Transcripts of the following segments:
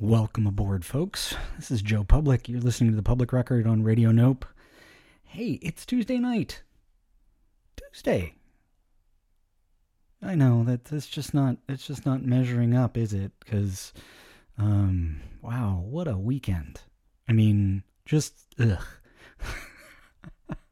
Welcome aboard, folks. This is Joe Public. You're listening to the Public Record on Radio Nope. Hey, it's Tuesday night. Tuesday. I know that that's just not it's just not measuring up, is it? Because, um, wow, what a weekend. I mean, just ugh.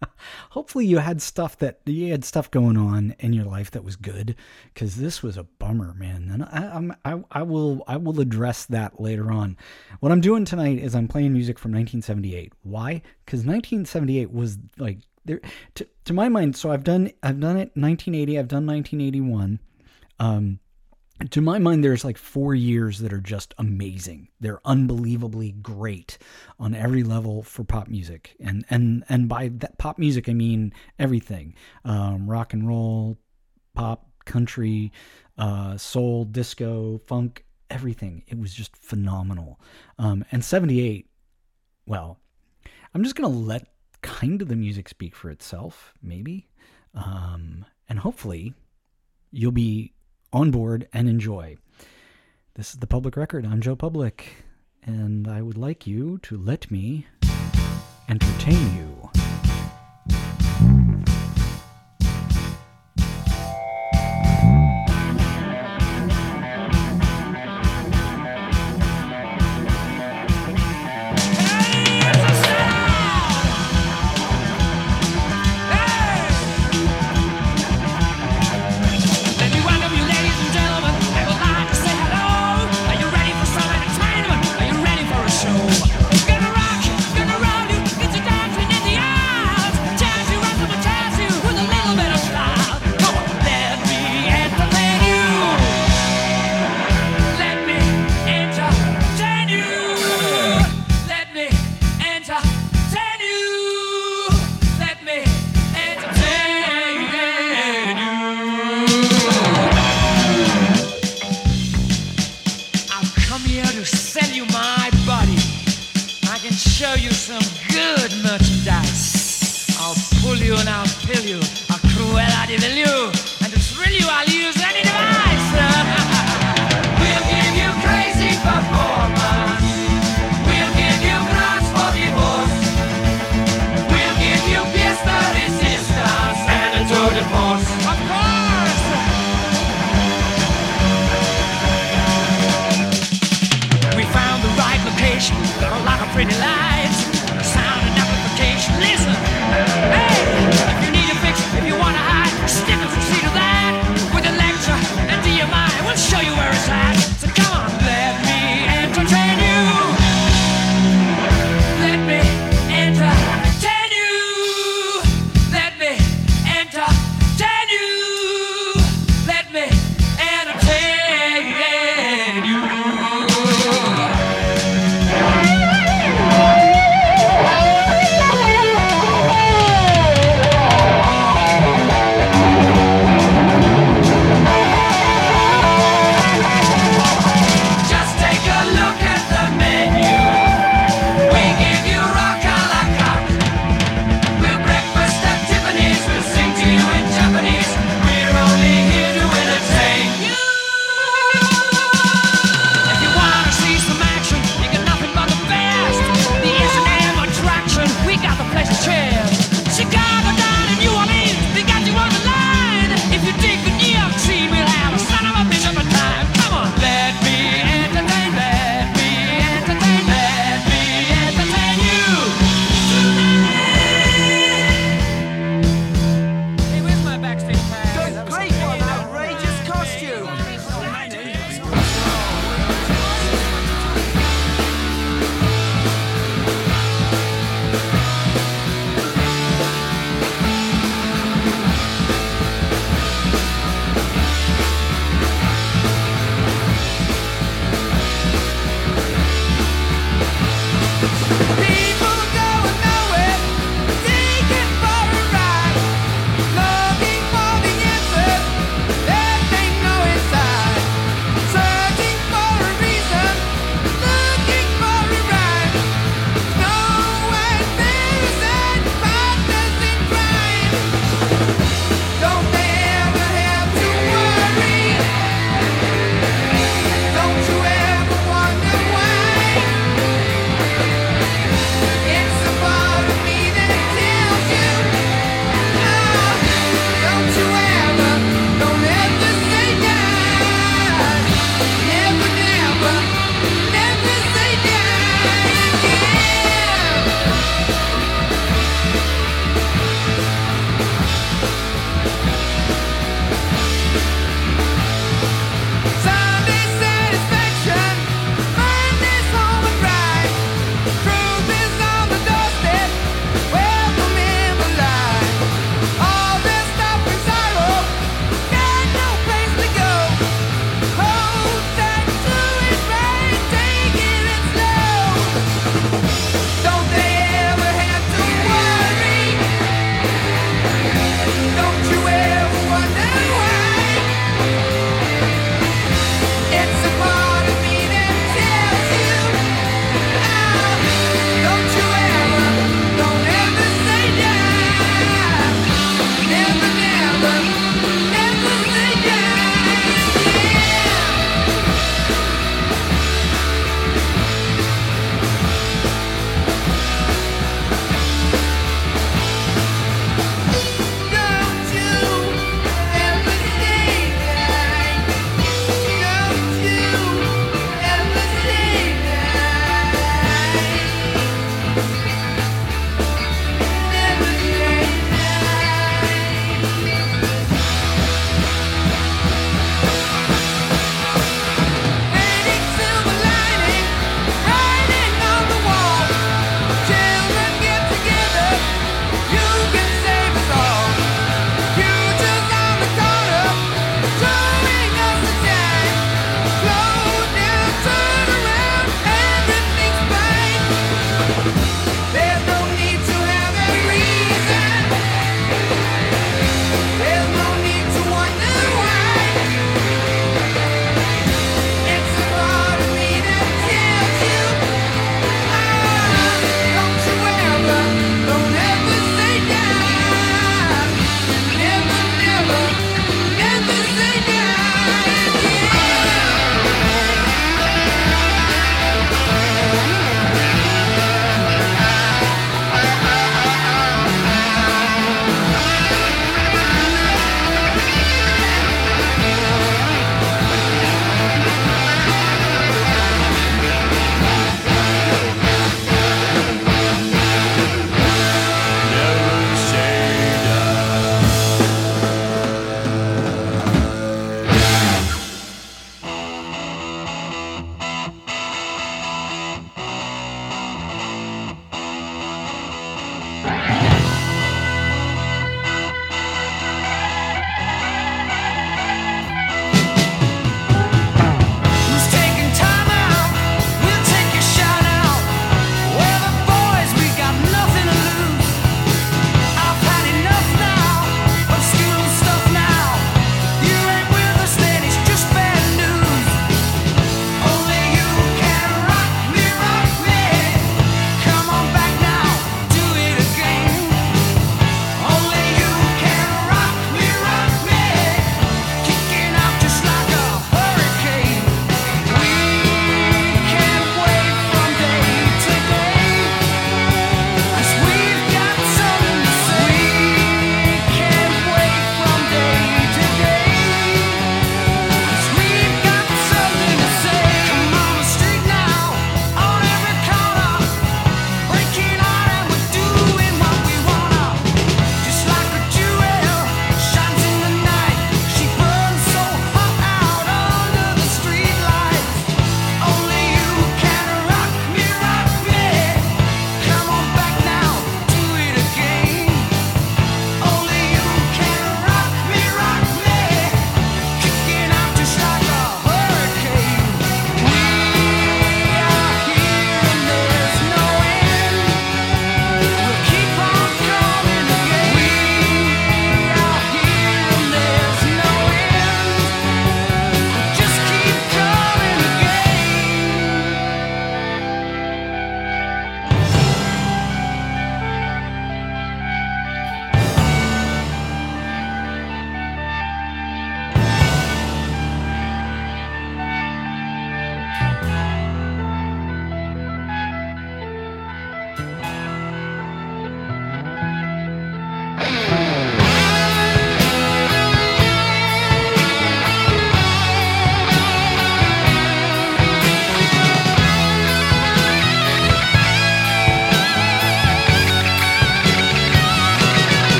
Hopefully, you had stuff that you had stuff going on in your life that was good, because this was a bummer, man. And I, I'm, I, I will, I will address that later on. What I'm doing tonight is I'm playing music from 1978. Why? Because 1978 was like there to, to my mind. So I've done, I've done it 1980. I've done 1981. Um, to my mind, there's like four years that are just amazing. They're unbelievably great on every level for pop music, and and and by that pop music, I mean everything: um, rock and roll, pop, country, uh, soul, disco, funk, everything. It was just phenomenal. Um, and '78, well, I'm just gonna let kind of the music speak for itself, maybe, um, and hopefully, you'll be on board and enjoy. This is the public record. I'm Joe Public, and I would like you to let me entertain you.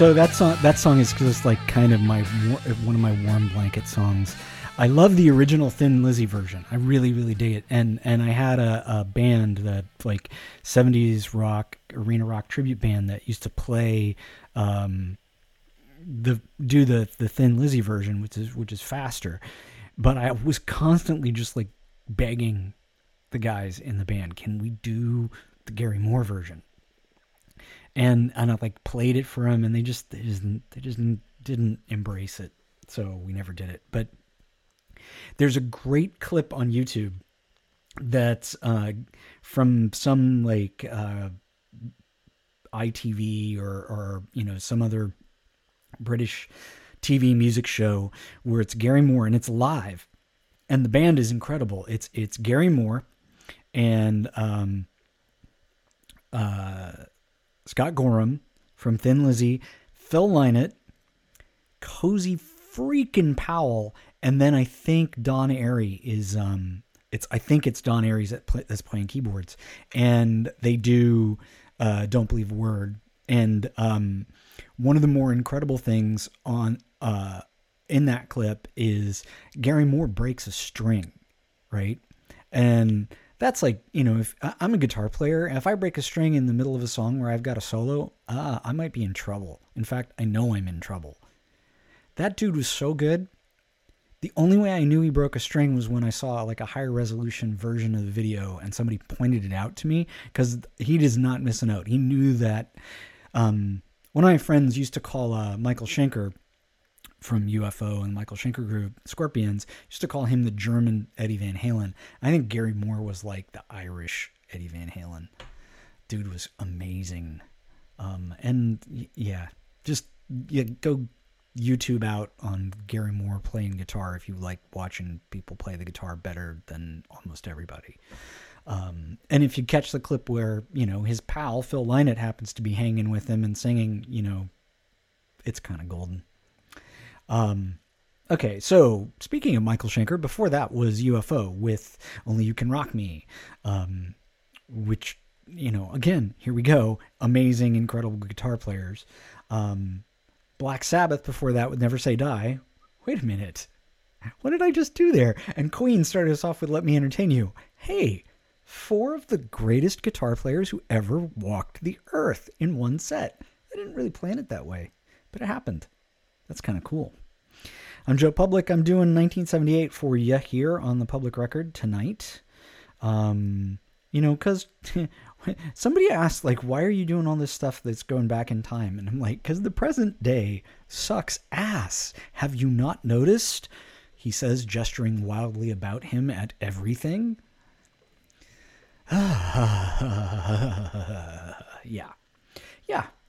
So that song, that song is just like kind of my one of my warm blanket songs. I love the original Thin Lizzy version. I really, really dig it. And and I had a, a band that like '70s rock, arena rock tribute band that used to play, um, the do the the Thin Lizzy version, which is which is faster. But I was constantly just like begging the guys in the band, can we do the Gary Moore version? And and I like played it for them, and they just they just they just didn't embrace it, so we never did it. But there's a great clip on YouTube that's uh, from some like uh, ITV or or you know some other British TV music show where it's Gary Moore and it's live, and the band is incredible. It's it's Gary Moore and um, uh, Scott Gorham from Thin Lizzy, Phil Lynott, Cozy freaking Powell, and then I think Don Airey is um it's I think it's Don Aries that play, that's playing keyboards, and they do uh, "Don't Believe a Word." And um, one of the more incredible things on uh, in that clip is Gary Moore breaks a string, right? And that's like you know if I'm a guitar player, if I break a string in the middle of a song where I've got a solo, ah, I might be in trouble. In fact, I know I'm in trouble. That dude was so good. The only way I knew he broke a string was when I saw like a higher resolution version of the video and somebody pointed it out to me because he does not miss a note. He knew that. Um, one of my friends used to call uh, Michael Schenker from UFO and Michael Schenker group, Scorpions, used to call him the German Eddie Van Halen. I think Gary Moore was like the Irish Eddie Van Halen. Dude was amazing. Um, and yeah, just yeah, go YouTube out on Gary Moore playing guitar if you like watching people play the guitar better than almost everybody. Um, and if you catch the clip where you know his pal Phil Lynott happens to be hanging with him and singing, you know, it's kind of golden. Um, okay, so speaking of Michael Schenker, before that was UFO with "Only You Can Rock Me," um, which you know, again, here we go, amazing, incredible guitar players. Um, Black Sabbath before that with Never Say Die. Wait a minute. What did I just do there? And Queen started us off with Let Me Entertain You. Hey, four of the greatest guitar players who ever walked the earth in one set. I didn't really plan it that way, but it happened. That's kind of cool. I'm Joe Public. I'm doing 1978 for you here on the public record tonight. Um, you know, because somebody asked, like, why are you doing all this stuff that's going back in time? And I'm like, because the present day sucks ass. Have you not noticed? He says, gesturing wildly about him at everything. yeah. Yeah.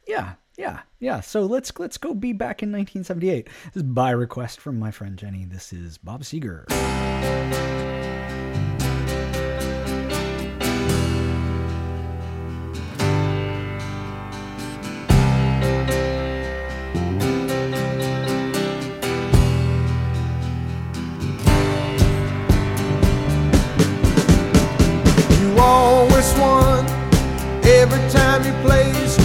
Yeah. Yeah. Yeah. So let's let's go be back in 1978. This is by request from my friend Jenny. This is Bob Seger. You always won every time you placed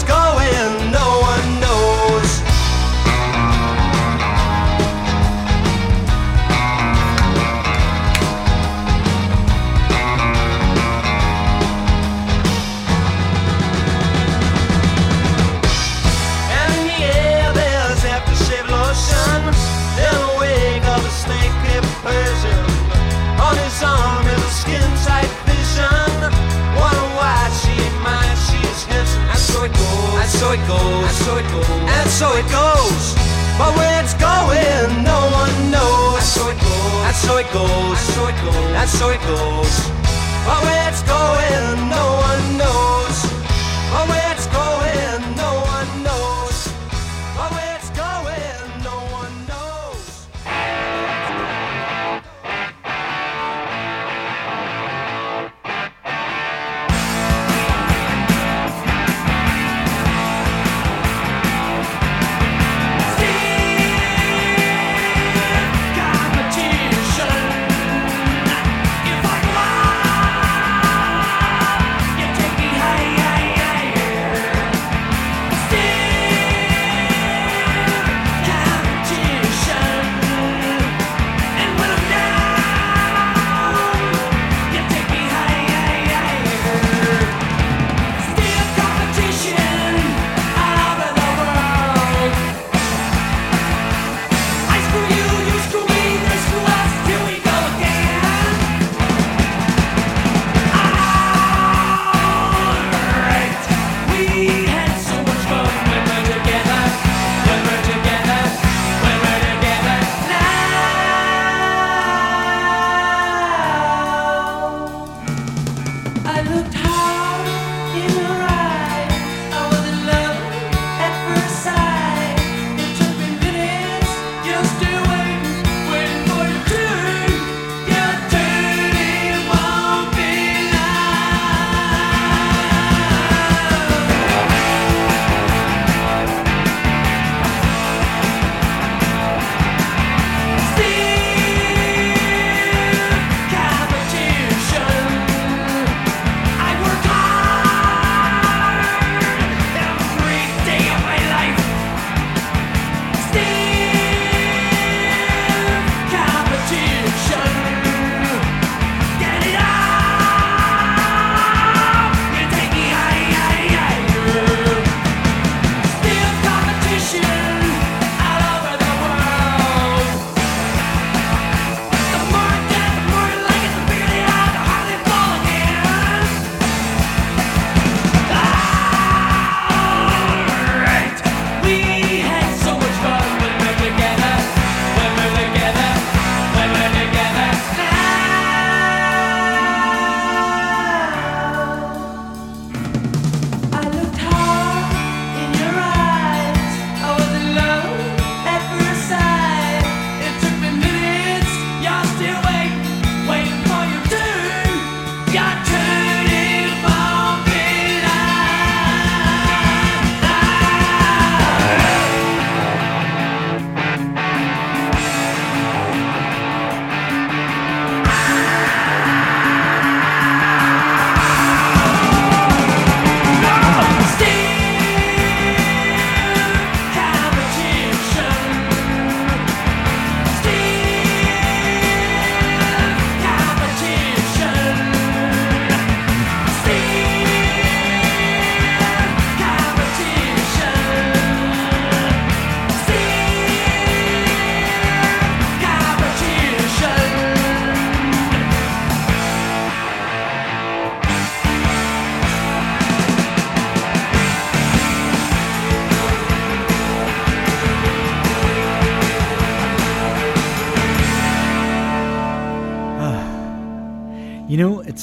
It's going, so it goes. But where it's going, no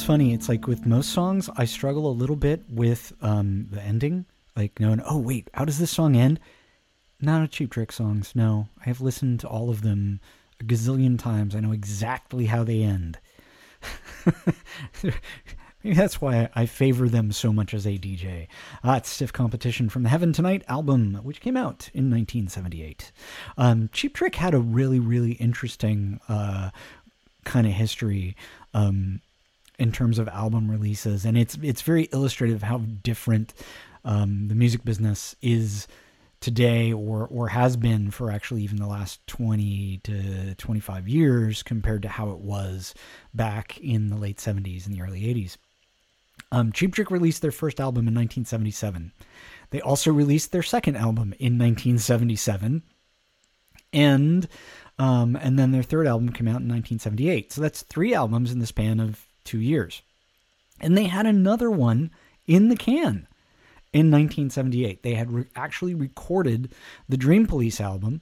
funny. It's like with most songs, I struggle a little bit with um, the ending. Like knowing, oh wait, how does this song end? Not a Cheap Trick songs. No, I have listened to all of them a gazillion times. I know exactly how they end. Maybe that's why I favor them so much as a DJ. Uh, it's Stiff Competition from the Heaven Tonight album, which came out in 1978. Um, Cheap Trick had a really, really interesting uh, kind of history um, in terms of album releases, and it's it's very illustrative how different um, the music business is today or or has been for actually even the last 20 to 25 years compared to how it was back in the late 70s and the early 80s. Um, Cheap Trick released their first album in 1977. They also released their second album in 1977, and um, and then their third album came out in 1978. So that's three albums in the span of two years. And they had another one in the can. in 1978. They had re- actually recorded the Dream Police album,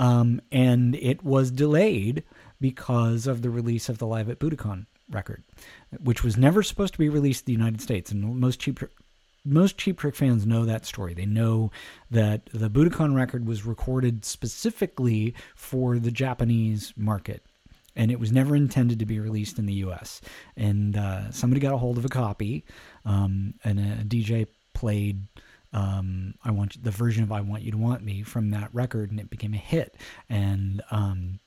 um, and it was delayed because of the release of the Live at Budokan record, which was never supposed to be released in the United States. And most cheap most Cheap Trick fans know that story. They know that the Budokan record was recorded specifically for the Japanese market. And it was never intended to be released in the U.S. And uh, somebody got a hold of a copy, um, and a DJ played um, "I Want You," the version of "I Want You to Want Me" from that record, and it became a hit. And um,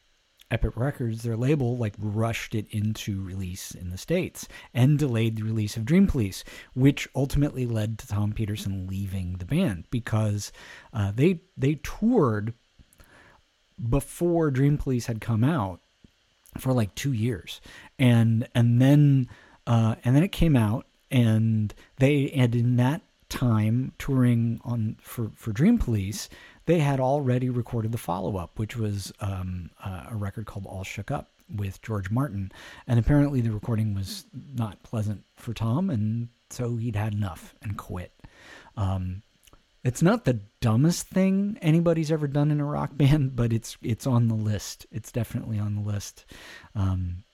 Epic Records, their label, like rushed it into release in the States and delayed the release of Dream Police, which ultimately led to Tom Petersson leaving the band because uh, they they toured before Dream Police had come out for like two years, and and then uh, and then it came out, and they and in that time touring on for for Dream Police, they had already recorded the follow up, which was um, uh, a record called All Shook Up with George Martin, and apparently the recording was not pleasant for Tom, and so he'd had enough and quit. Um, it's not the dumbest thing anybody's ever done in a rock band, but it's it's on the list. It's definitely on the list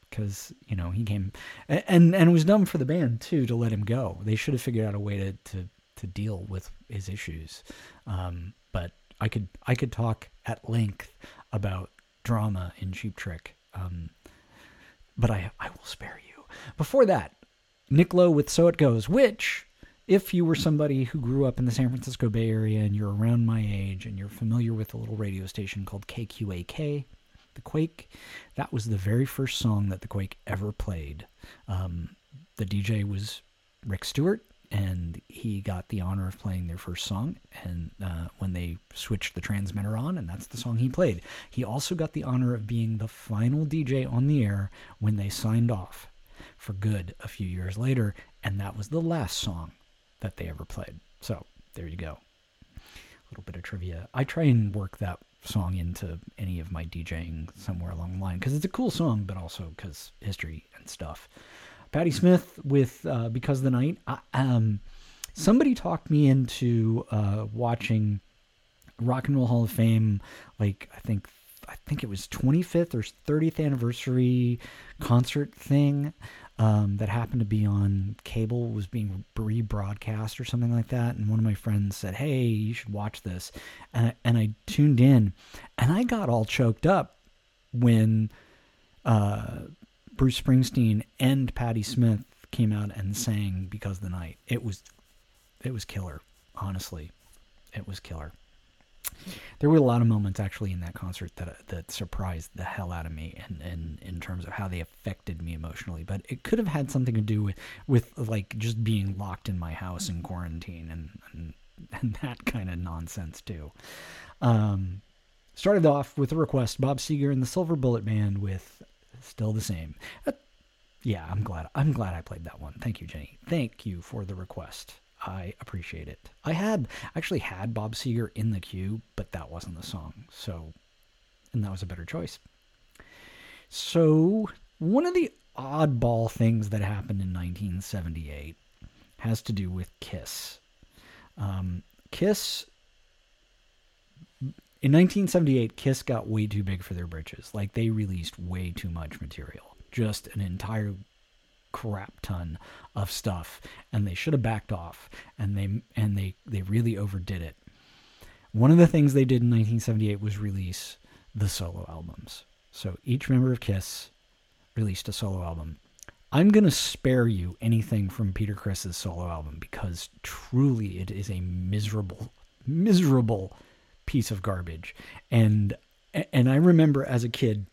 because you know he came and and it was dumb for the band too to let him go. They should have figured out a way to to to deal with his issues. Um, but I could I could talk at length about drama in Cheap Trick, um, but I I will spare you. Before that, Nick Lowe with So It Goes, which, if you were somebody who grew up in the San Francisco Bay Area and you're around my age and you're familiar with a little radio station called KQAK, The Quake, that was the very first song that The Quake ever played. Um, the DJ was Rick Stewart, and he got the honor of playing their first song and uh, when they switched the transmitter on and that's the song he played he also got the honor of being the final dj on the air when they signed off for good a few years later and that was the last song that they ever played so there you go a little bit of trivia i try and work that song into any of my djing somewhere along the line because it's a cool song but also because history and stuff Patti Smith with uh, "Because of the Night." I, um, somebody talked me into uh, watching Rock and Roll Hall of Fame. Like I think, I think it was 25th or 30th anniversary concert thing um, that happened to be on cable. Was being rebroadcast or something like that. And one of my friends said, "Hey, you should watch this," and I, and I tuned in, and I got all choked up when. Uh, Bruce Springsteen and Patti Smith came out and sang because the night. It was it was killer, honestly. It was killer. There were a lot of moments actually in that concert that that surprised the hell out of me and and in terms of how they affected me emotionally. But it could have had something to do with with like just being locked in my house in quarantine and and, and that kind of nonsense too. Um, started off with a request Bob Seger and the Silver Bullet Band with still the same. Uh, yeah, I'm glad. I'm glad I played that one. Thank you, Jenny. Thank you for the request. I appreciate it. I had actually had Bob Seger in the queue, but that wasn't the song. So, and that was a better choice. So, one of the oddball things that happened in 1978 has to do with Kiss. Um, Kiss in 1978, Kiss got way too big for their britches. Like they released way too much material, just an entire crap ton of stuff, and they should have backed off. And they and they they really overdid it. One of the things they did in 1978 was release the solo albums. So each member of Kiss released a solo album. I'm going to spare you anything from Peter Criss's solo album because truly it is a miserable, miserable piece of garbage. And and I remember as a kid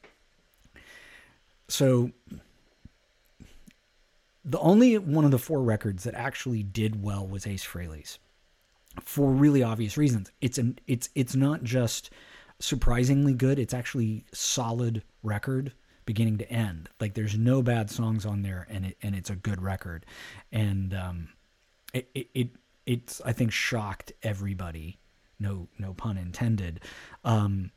so the only one of the four records that actually did well was Ace Frehley's for really obvious reasons. It's an it's it's not just surprisingly good, it's actually solid record beginning to end. Like there's no bad songs on there and it and it's a good record. And um it it, it it's I think shocked everybody. No no pun intended. Um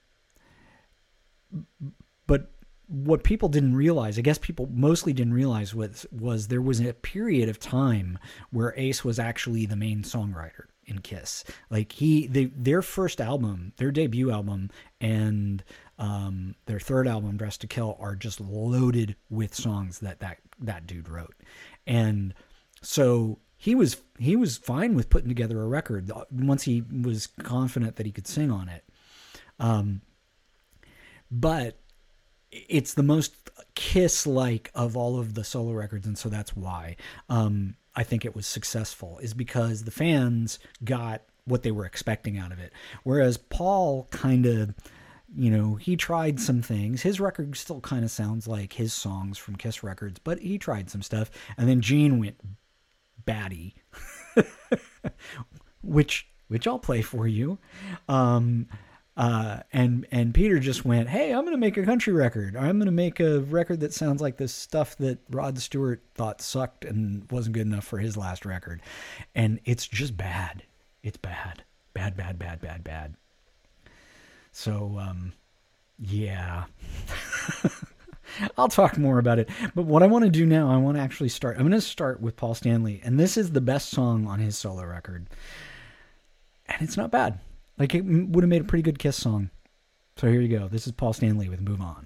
but what people didn't realize, I guess people mostly didn't realize was was there was a period of time where Ace was actually the main songwriter in Kiss. Like he, they, their first album, their debut album, and um, their third album, Dressed to Kill, are just loaded with songs that that that dude wrote, and so he was he was fine with putting together a record uh, once he was confident that he could sing on it. Um, but it's the most kiss like of all of the solo records and so that's why um, i think it was successful is because the fans got what they were expecting out of it whereas paul kind of you know he tried some things his record still kind of sounds like his songs from kiss records but he tried some stuff and then gene went batty which which I'll play for you. Um, uh, and and Peter just went, "Hey, I'm going to make a country record. I'm going to make a record that sounds like this stuff that Rod Stewart thought sucked and wasn't good enough for his last record." And it's just bad. It's bad. Bad, bad, bad, bad, bad. So um yeah. I'll talk more about it. But what I want to do now, I want to actually start. I'm going to start with Paul Stanley, and this is the best song on his solo record. And it's not bad. Like it would have made a pretty good Kiss song. So here you go. This is Paul Stanley with Move On.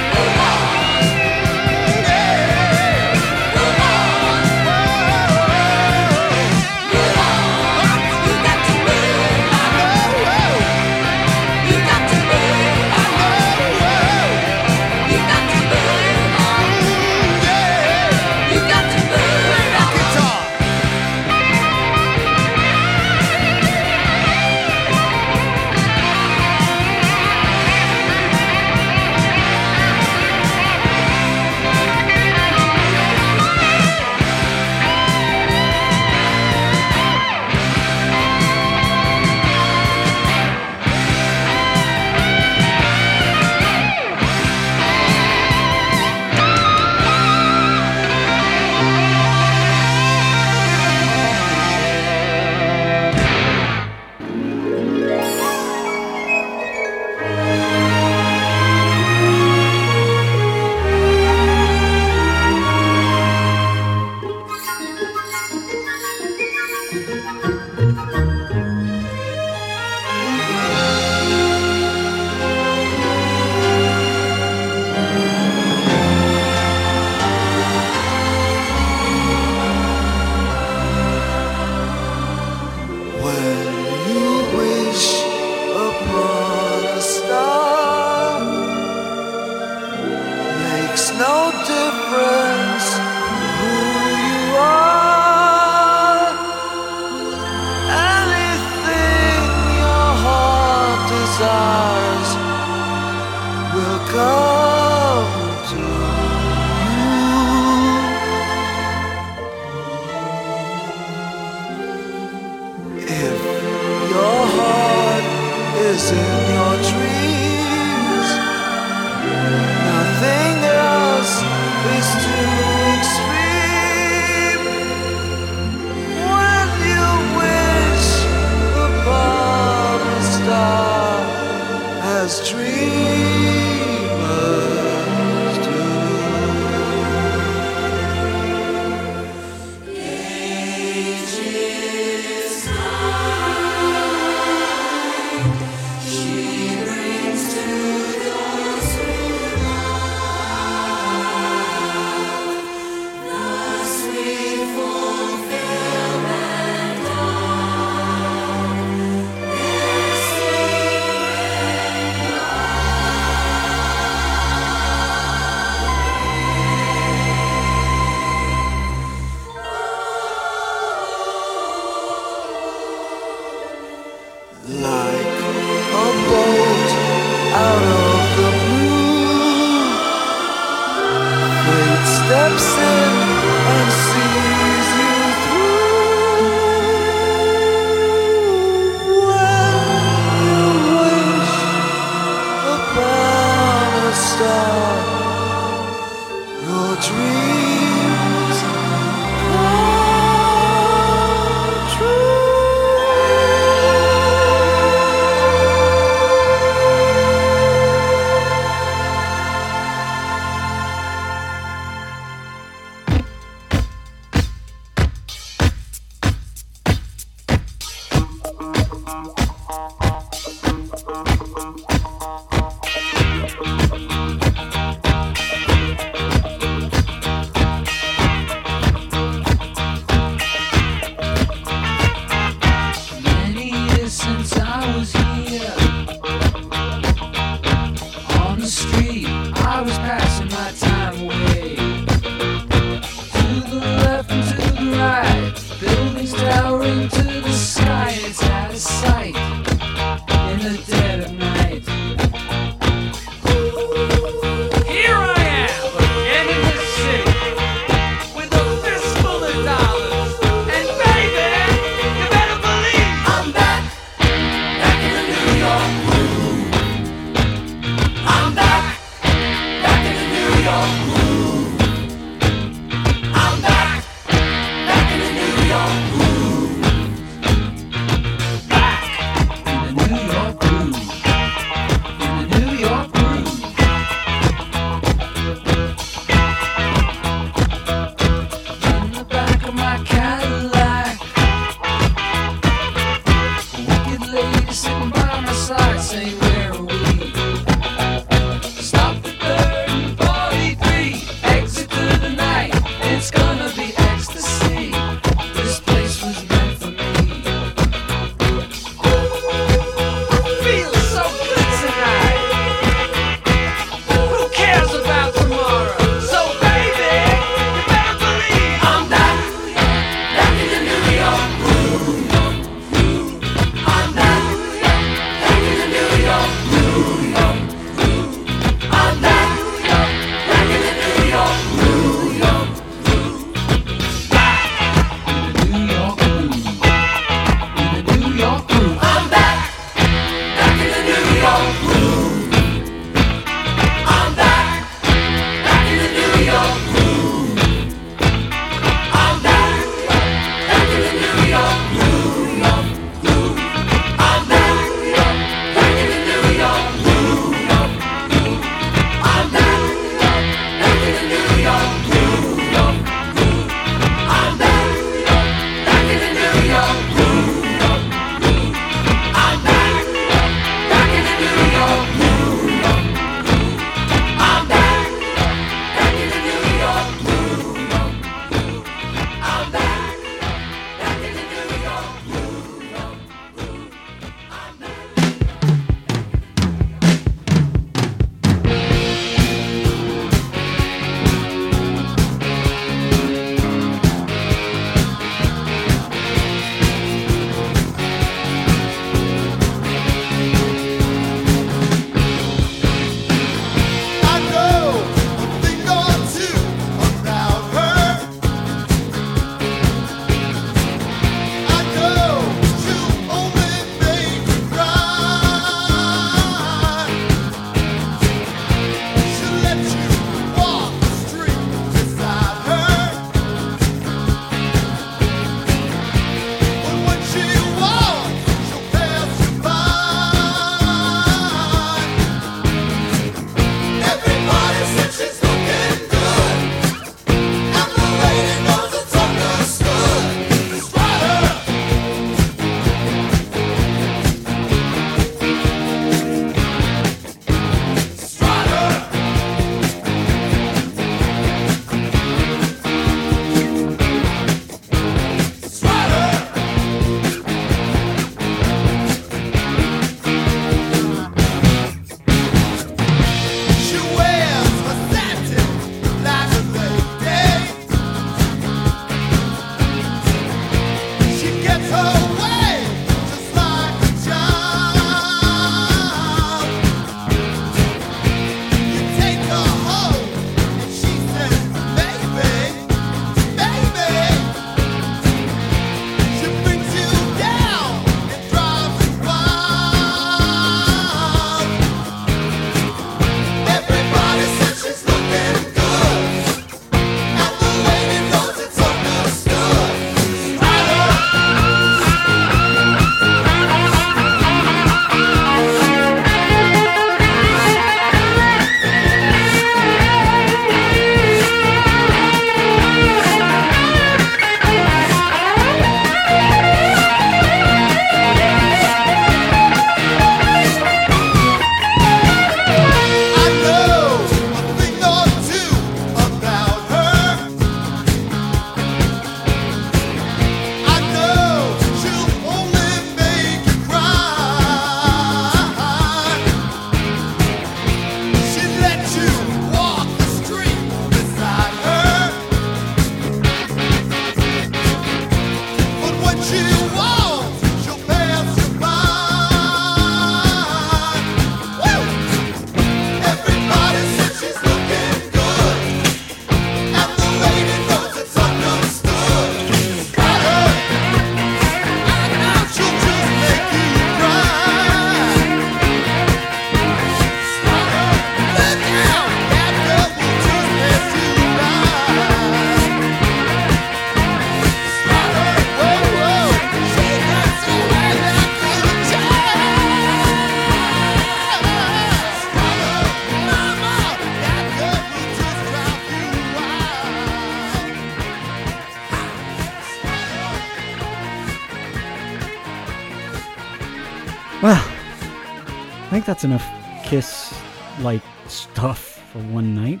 That's enough Kiss like stuff for one night,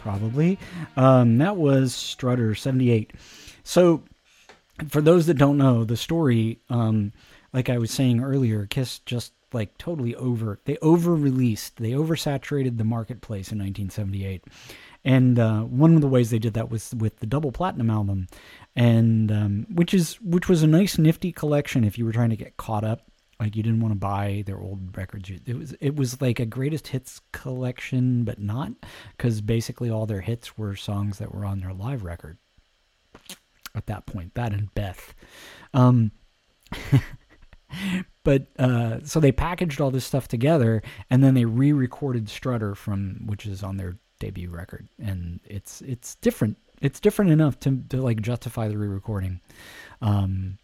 probably. Um, that was Strutter 78. So, for those that don't know the story, um, like I was saying earlier, Kiss just like totally over, they over released, they oversaturated the marketplace in 1978. And uh, one of the ways they did that was with the double platinum album, and um, which is which was a nice nifty collection if you were trying to get caught up like you didn't want to buy their old records. It was it was like a greatest hits collection but not because basically all their hits were songs that were on their live record at that point that and beth. Um but uh so they packaged all this stuff together and then they re-recorded strutter from which is on their debut record and it's it's different. It's different enough to to like justify the re-recording. Um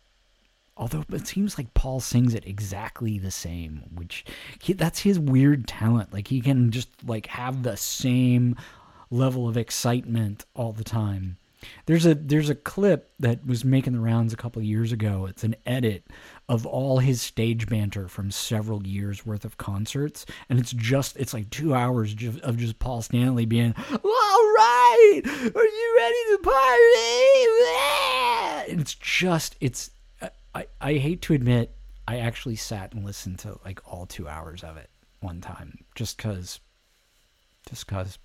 although it seems like Paul sings it exactly the same, which he, that's his weird talent. Like he can just like have the same level of excitement all the time. There's a there's a clip that was making the rounds a couple years ago. It's an edit of all his stage banter from several years worth of concerts, and it's just it's like two hours of just Paul Stanley being all right. Are you ready to party? And it's just it's I, I hate to admit I actually sat and listened to like all two hours of it one time just cause just cause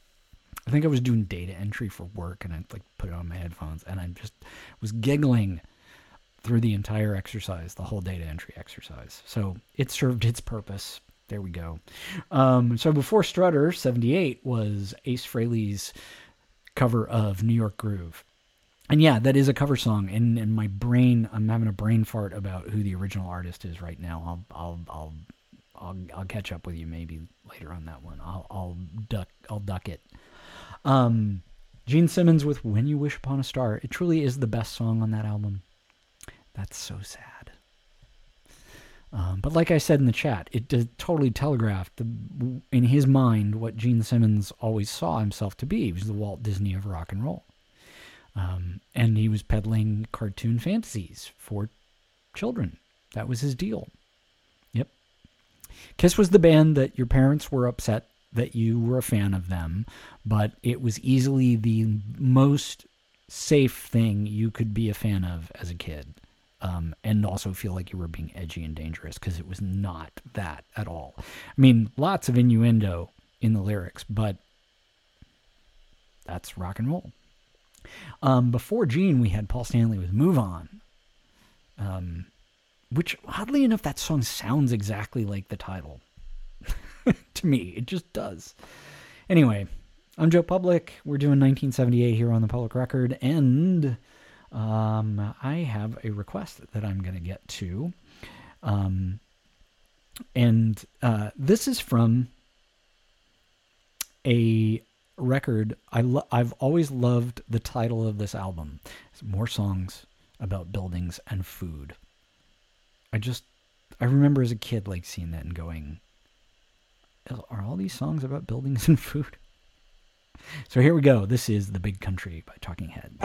I think I was doing data entry for work and I like put it on my headphones and I just was giggling through the entire exercise, the whole data entry exercise. So it served its purpose. There we go. Um, so before Strutter, 78 was Ace Frehley's cover of New York Groove. And yeah, that is a cover song. And in my brain, I'm having a brain fart about who the original artist is right now. I'll, I'll, I'll, I'll, I'll catch up with you maybe later on that one. I'll, I'll duck, I'll duck it. Um, Gene Simmons with "When You Wish Upon a Star." It truly is the best song on that album. That's so sad. Um, but like I said in the chat, it totally telegraphed the, in his mind what Gene Simmons always saw himself to be. He was the Walt Disney of rock and roll. Um, and he was peddling cartoon fantasies for children. That was his deal. Yep. Kiss was the band that your parents were upset that you were a fan of them, but it was easily the most safe thing you could be a fan of as a kid. Um, and also feel like you were being edgy and dangerous because it was not that at all. I mean, lots of innuendo in the lyrics, but that's rock and roll. Um, before Gene, we had Paul Stanley with Move On. Um, which, oddly enough, that song sounds exactly like the title. to me, it just does. Anyway, I'm Joe Public. We're doing 1978 here on the Public Record, and um, I have a request that I'm going to get to. Um, and uh, this is from a record. I lo- I've always loved the title of this album. It's more songs about buildings and food. I just I remember as a kid like seeing that and going, are all these songs about buildings and food? So here we go. This is The Big Country by Talking Heads.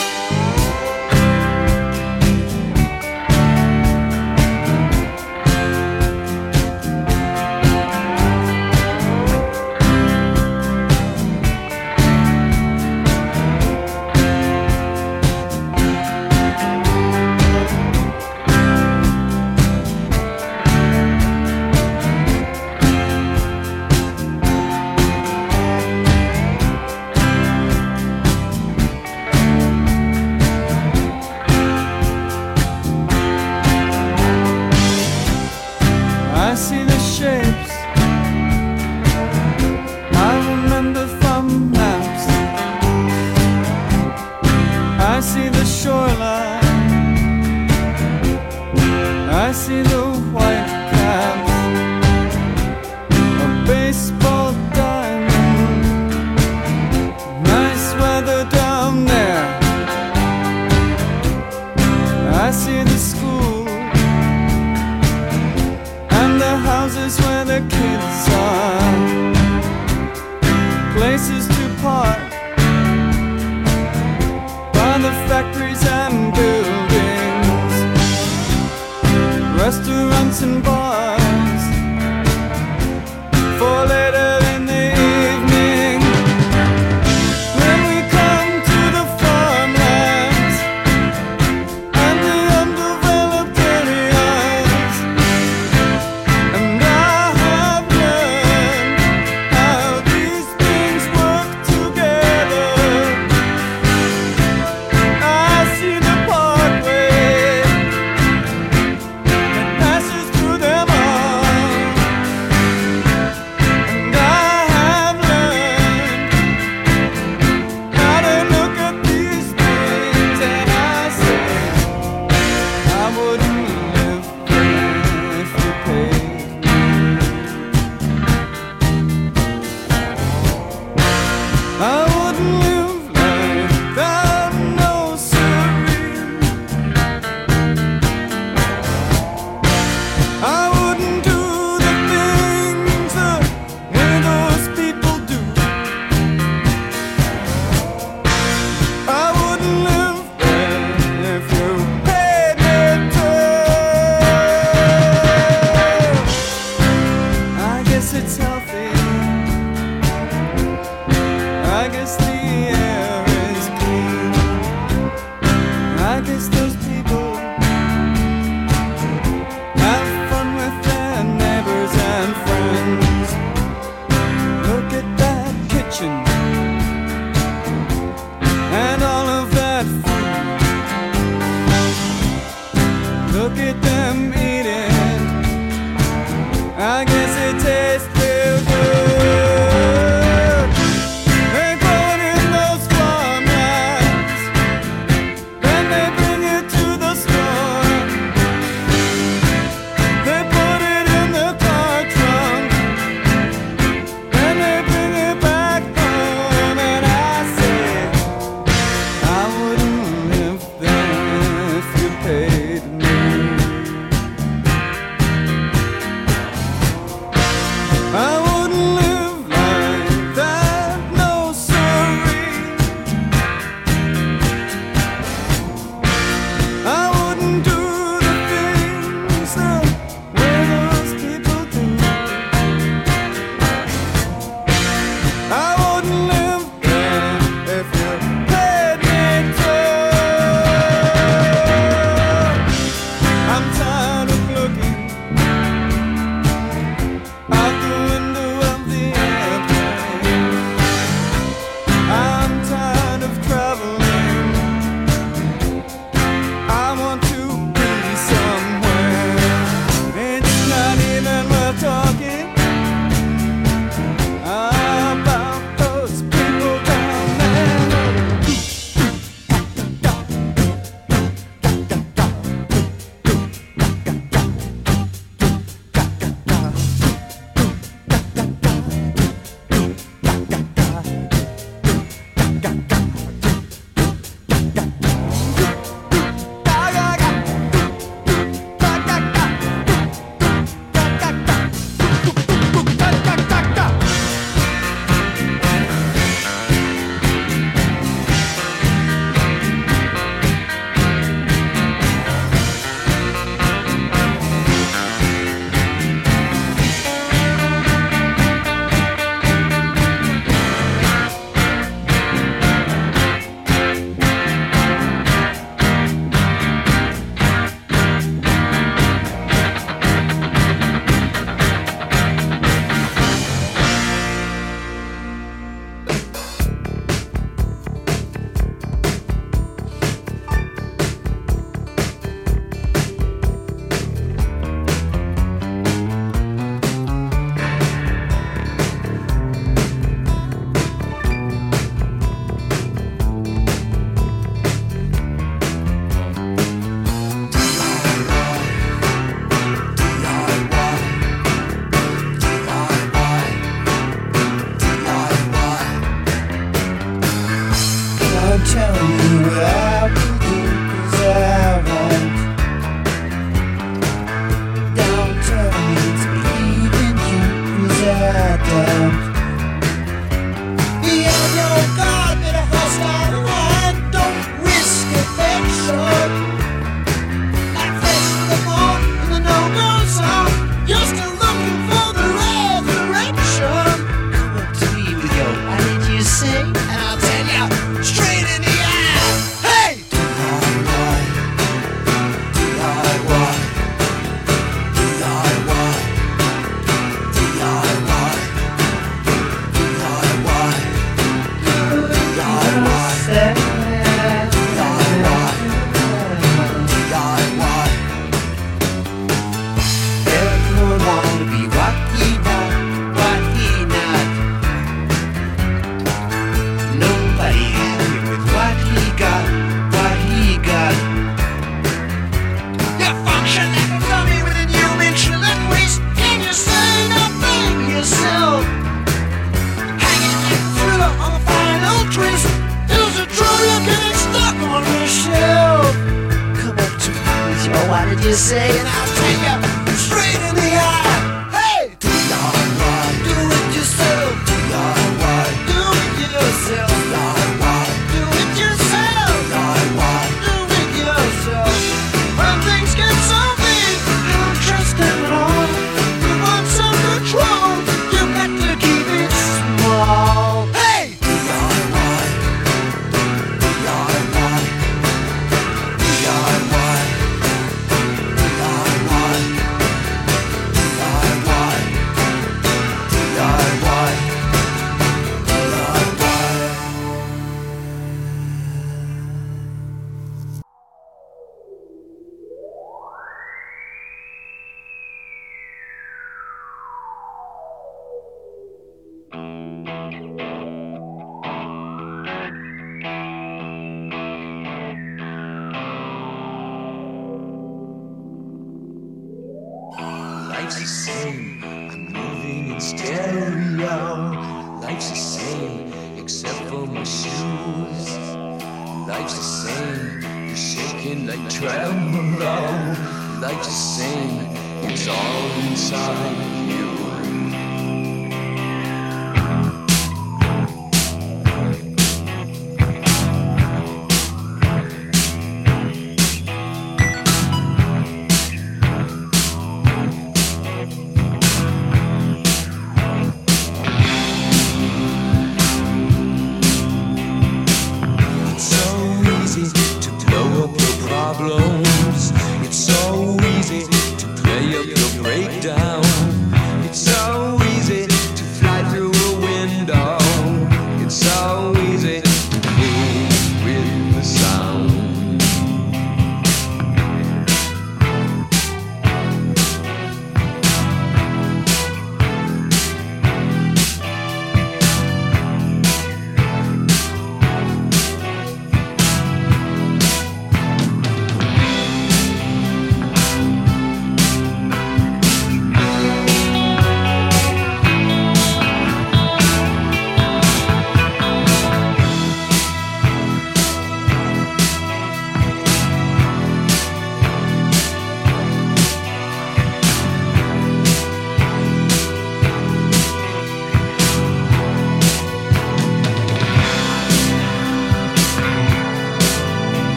You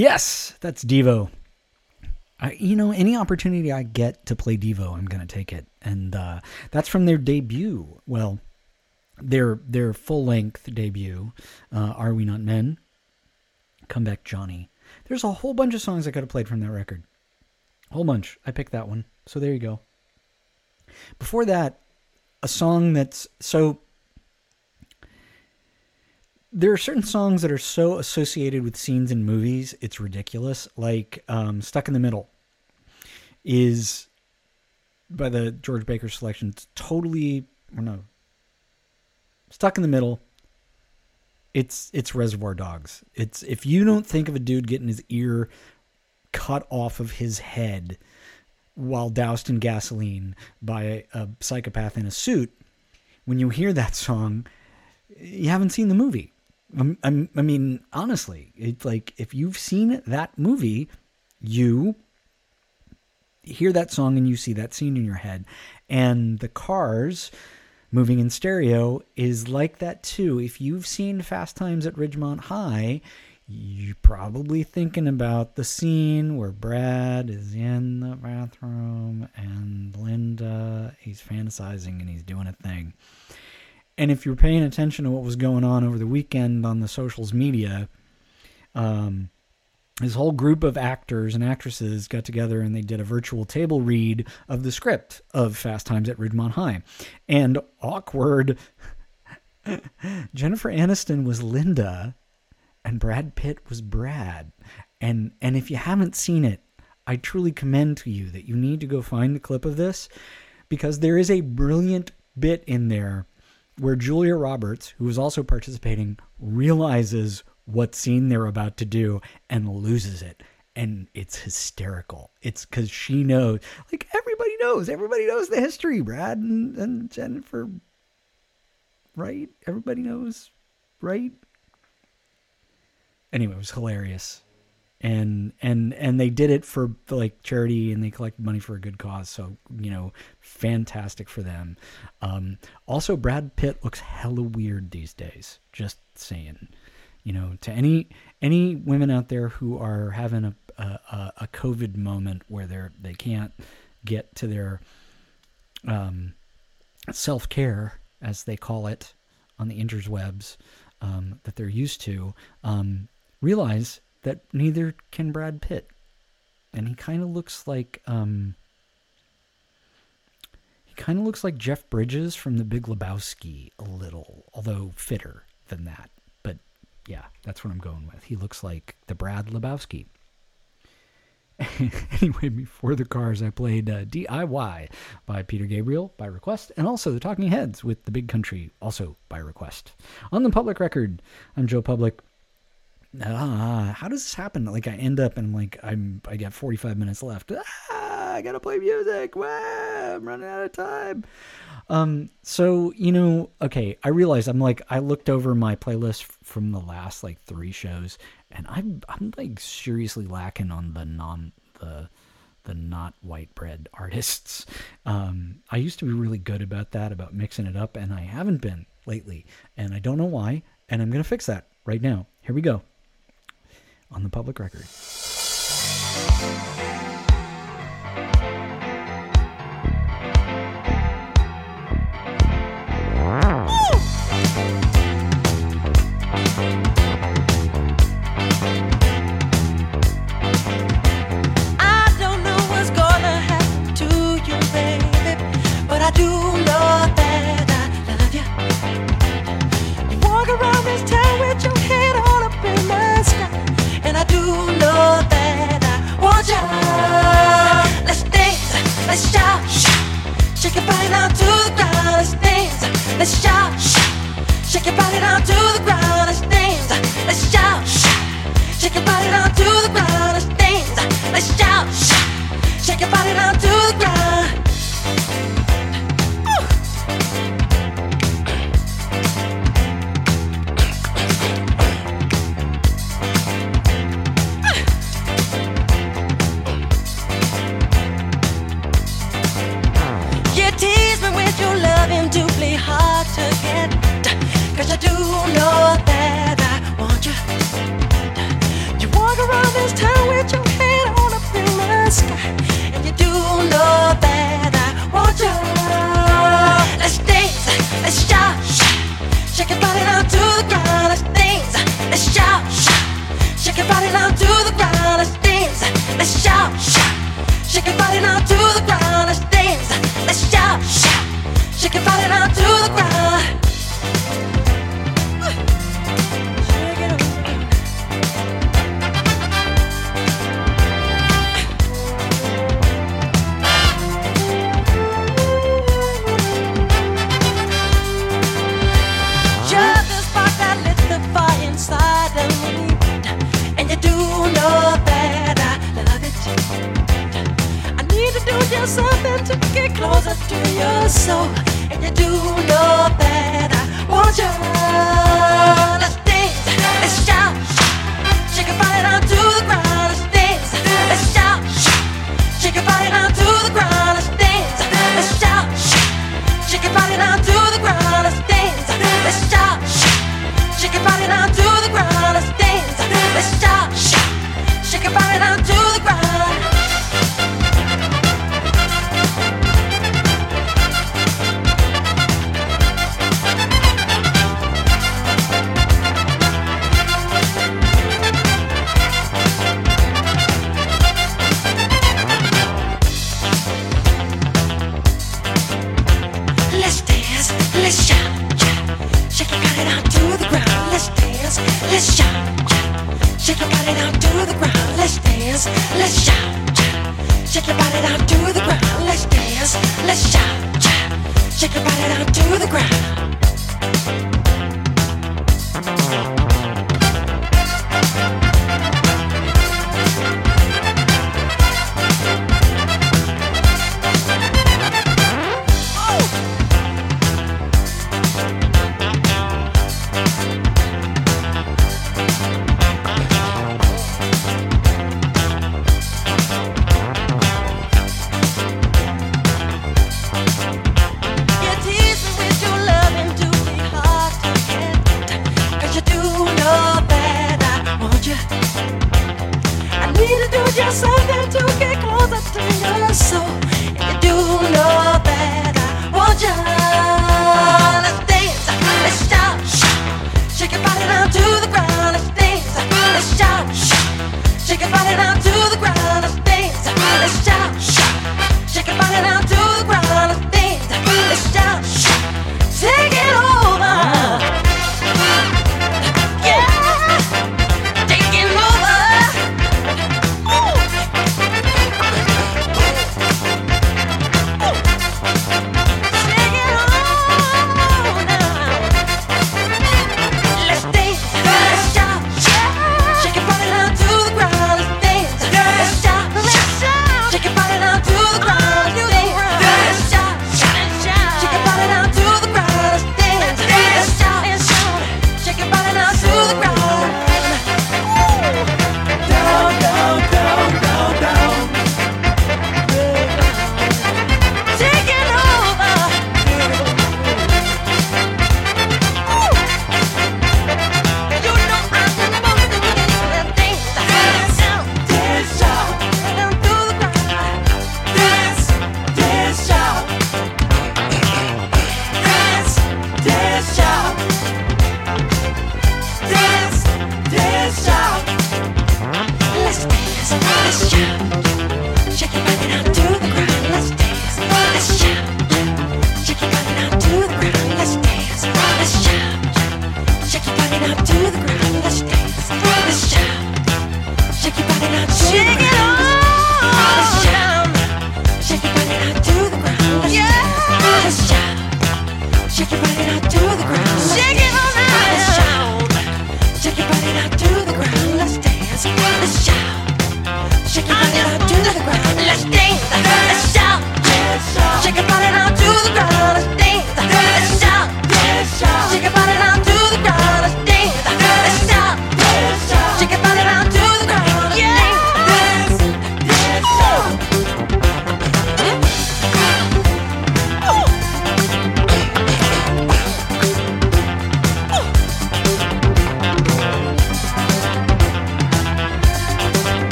yes, that's Devo. I, you know, any opportunity I get to play Devo, I'm going to take it. And uh, that's from their debut. Well, their their full length debut, uh, "Are We Not Men?" Come back, Jonee. There's a whole bunch of songs I could have played from that record. Whole bunch. I picked that one. So there you go. Before that, a song that's so. There are certain songs that are so associated with scenes in movies, it's ridiculous. Like um, "Stuck in the Middle" is by the George Baker selection. It's totally, or no, "Stuck in the Middle." It's it's Reservoir Dogs. It's if you don't think of a dude getting his ear cut off of his head while doused in gasoline by a, a psychopath in a suit, when you hear that song, you haven't seen the movie. I'm, I'm, I mean, honestly, it's like if you've seen that movie, you hear that song and you see that scene in your head. And the cars moving in stereo is like that too. If you've seen Fast Times at Ridgemont High, you're probably thinking about the scene where Brad is in the bathroom and Linda, he's fantasizing and he's doing a thing. And if you're paying attention to what was going on over the weekend on the socials media, um, this whole group of actors and actresses got together and they did a virtual table read of the script of Fast Times at Ridgemont High. And awkward, Jennifer Aniston was Linda and Brad Pitt was Brad. And and if you haven't seen it, I truly commend to you that you need to go find the clip of this because there is a brilliant bit in there where Julia Roberts, who is also participating, realizes what scene they're about to do and loses it. And it's hysterical. It's because she knows, like everybody knows, everybody knows the history, Brad and, and Jennifer, right? Everybody knows, right? Anyway, it was hilarious. And and and they did it for, like charity and they collected money for a good cause. So, you know, fantastic for them. Um, also Brad Pitt looks hella weird these days. Just saying you know to any any women out there who are having a a, a covid moment where they're they can't get to their um, self-care as they call it on the interwebs um, that they're used to um, realize that neither can brad pitt and he kind of looks like um, he kind of looks like jeff bridges from the big lebowski a little although fitter than that but yeah, that's what I'm going with. He looks like the Brad Lebowski. anyway, before the cars, I played uh, DIY by Peter Gabriel by request, and also The Talking Heads with The Big Country, also by request. On the public record, I'm Joe Public. Ah, how does this happen? Like I end up and like I'm I got 45 minutes left. Ah, I gotta play music. Wow, I'm running out of time. Um, so you know, okay, I realized I'm like I looked over my playlist from the last like three shows, and I'm I'm like seriously lacking on the non the the not white bread artists. Um, I used to be really good about that, about mixing it up, and I haven't been lately, and I don't know why. And I'm gonna fix that right now. Here we go. On the public record. Let's dance, let's shout, shake your body down to the ground. Let's dance, let's shout, shake your body down to the ground. Let's dance, let's shout. Shake your body down to the ground. Let's dance. Let's shout. Shake your body down to the ground. hard to I do know that I want you. You walk around this town with your head on. And you do know that I want you. Let's dance, let's shout. Shake your body down to the ground. Let's dance, let's shout. Shake your body down to the ground. Let's dance, let's shout. Shake your body down to nothing to get closer to your soul. And you do know that I want you. Let's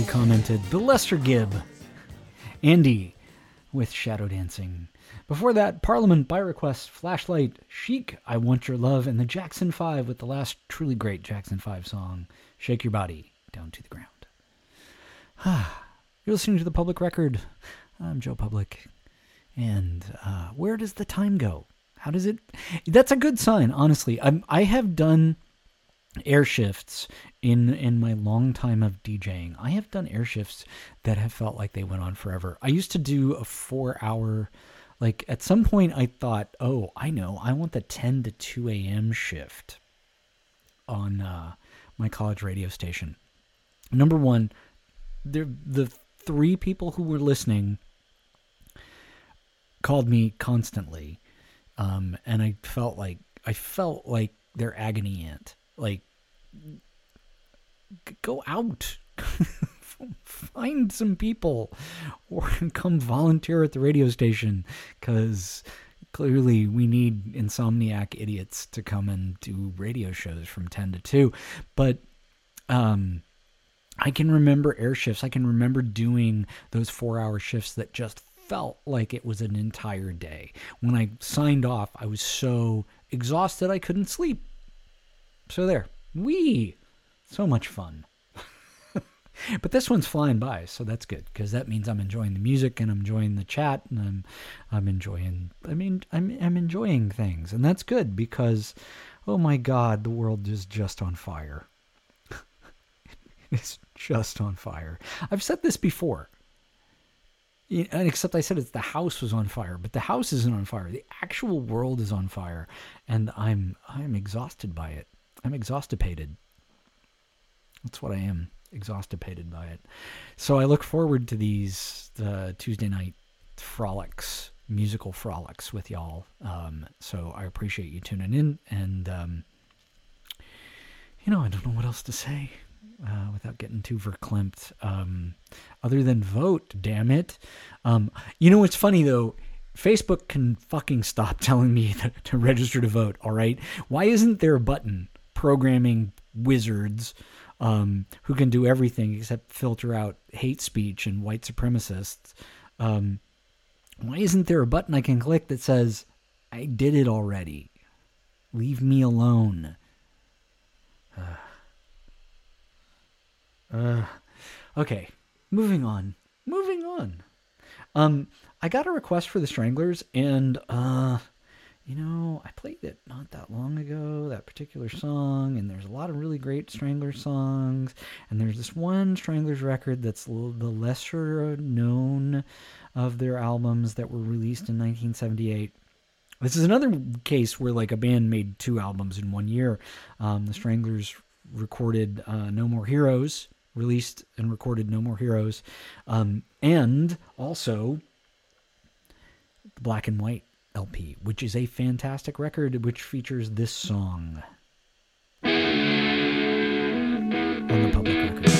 commented the Lester Gibb. Andy with Shadow Dancing. Before that, Parliament by request, Flashlight, Chic, I Want Your Love, and the Jackson 5 with the last truly great Jackson 5 song, Shake Your Body Down to the Ground. You're listening to the Public Record. I'm Joe Public. And uh, where does the time go? How does it? That's a good sign, honestly. I'm, I have done air shifts in in my long time of DJing. I have done air shifts that have felt like they went on forever. I used to do a four hour. Like at some point, I thought, oh, I know, I want the 10 to 2 a.m. shift on uh, my college radio station. Number one, the the three people who were listening called me constantly, um, and I felt like I felt like their agony aunt. Like, go out, find some people, or come volunteer at the radio station, because clearly we need insomniac idiots to come and do radio shows from ten to two. But um, I can remember air shifts. I can remember doing those four hour shifts that just felt like it was an entire day. When I signed off, I was so exhausted I couldn't sleep. So there. We so much fun. but this one's flying by, so that's good because that means I'm enjoying the music and I'm enjoying the chat and I'm I'm enjoying I mean I'm I'm enjoying things and that's good because oh my god, the world is just on fire. it's just on fire. I've said this before. And except I said it's the house was on fire, but the house isn't on fire. The actual world is on fire, and I'm I'm exhausted by it. I'm exhaustipated. That's what I am, exhaustipated by it. So I look forward to these uh, Tuesday night frolics, musical frolics with y'all. Um, so I appreciate you tuning in, and um, you know I don't know what else to say uh, without getting too verklempt. Um, other than vote, damn it. Um, you know what's funny though? Facebook can fucking stop telling me to register to vote. All right, why isn't there a button programming wizards um, who can do everything except filter out hate speech and white supremacists? Um, why isn't there a button I can click that says I did it already? Leave me alone. Uh, okay, moving on. Moving on. Um, I got a request for the Stranglers, and uh, you know, I played it not that long ago. That particular song, and there's a lot of really great Stranglers songs, and there's this one Stranglers record that's the lesser known of their albums that were released in 1978. This is another case where like a band made two albums in one year. Um, the Stranglers recorded uh, "No More Heroes," released and recorded "No More Heroes," um, and also Black and White LP, which is a fantastic record, which features this song on the public record.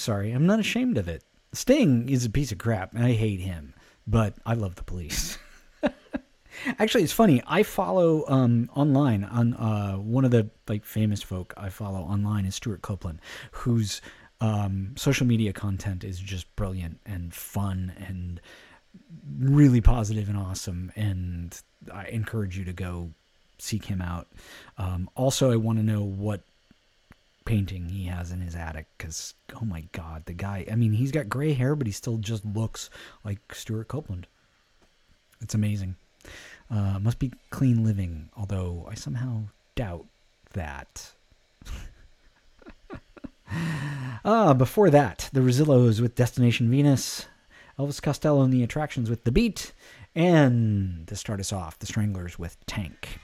Sorry. I'm not ashamed of it. Sting is a piece of crap. and I hate him, but I love the police. Actually, it's funny. I follow um, online on uh, one of the like famous folk I follow online is Stewart Copeland, whose um, social media content is just brilliant and fun and really positive and awesome. And I encourage you to go seek him out. Um, also, I want to know what painting he has in his attic because oh my god, the guy! I mean, he's got gray hair, but he still just looks like Stewart Copeland. It's amazing. Uh, must be clean living, although I somehow doubt that. Ah, before that, the Rezillos with Destination Venus, Elvis Costello and the Attractions with The Beat, and to start us off, the Stranglers with Tank.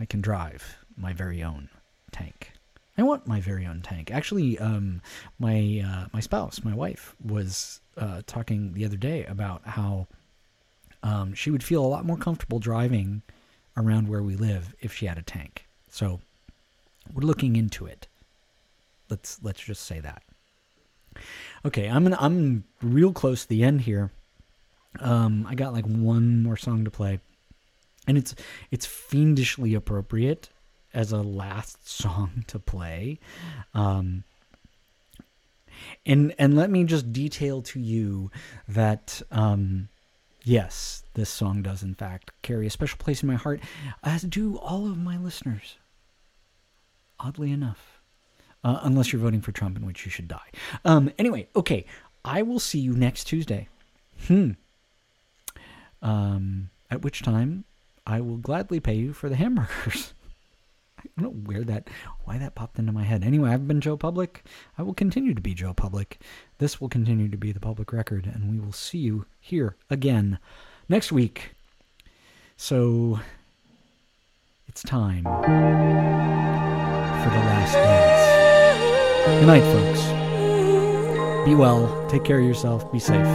I can drive my very own tank. I want my very own tank. Actually, um, my uh, my spouse, my wife, was uh, talking the other day about how um, she would feel a lot more comfortable driving around where we live if she had a tank. So we're looking into it. Let's let's just say that. Okay, I'm gonna, I'm real close to the end here. Um, I got like one more song to play, and it's it's fiendishly appropriate as a last song to play. Um, and and let me just detail to you that um, yes, this song does in fact carry a special place in my heart, as do all of my listeners. Oddly enough, uh, unless you're voting for Trump, in which you should die. Um, anyway, okay, I will see you next Tuesday. Hmm. Um, at which time I will gladly pay you for the hamburgers. I don't know where that, why that popped into my head. Anyway, I've been Joe Public. I will continue to be Joe Public. This will continue to be the public record, and we will see you here again next week. So it's time for the last dance. Good night, folks. Be well. Take care of yourself. Be safe.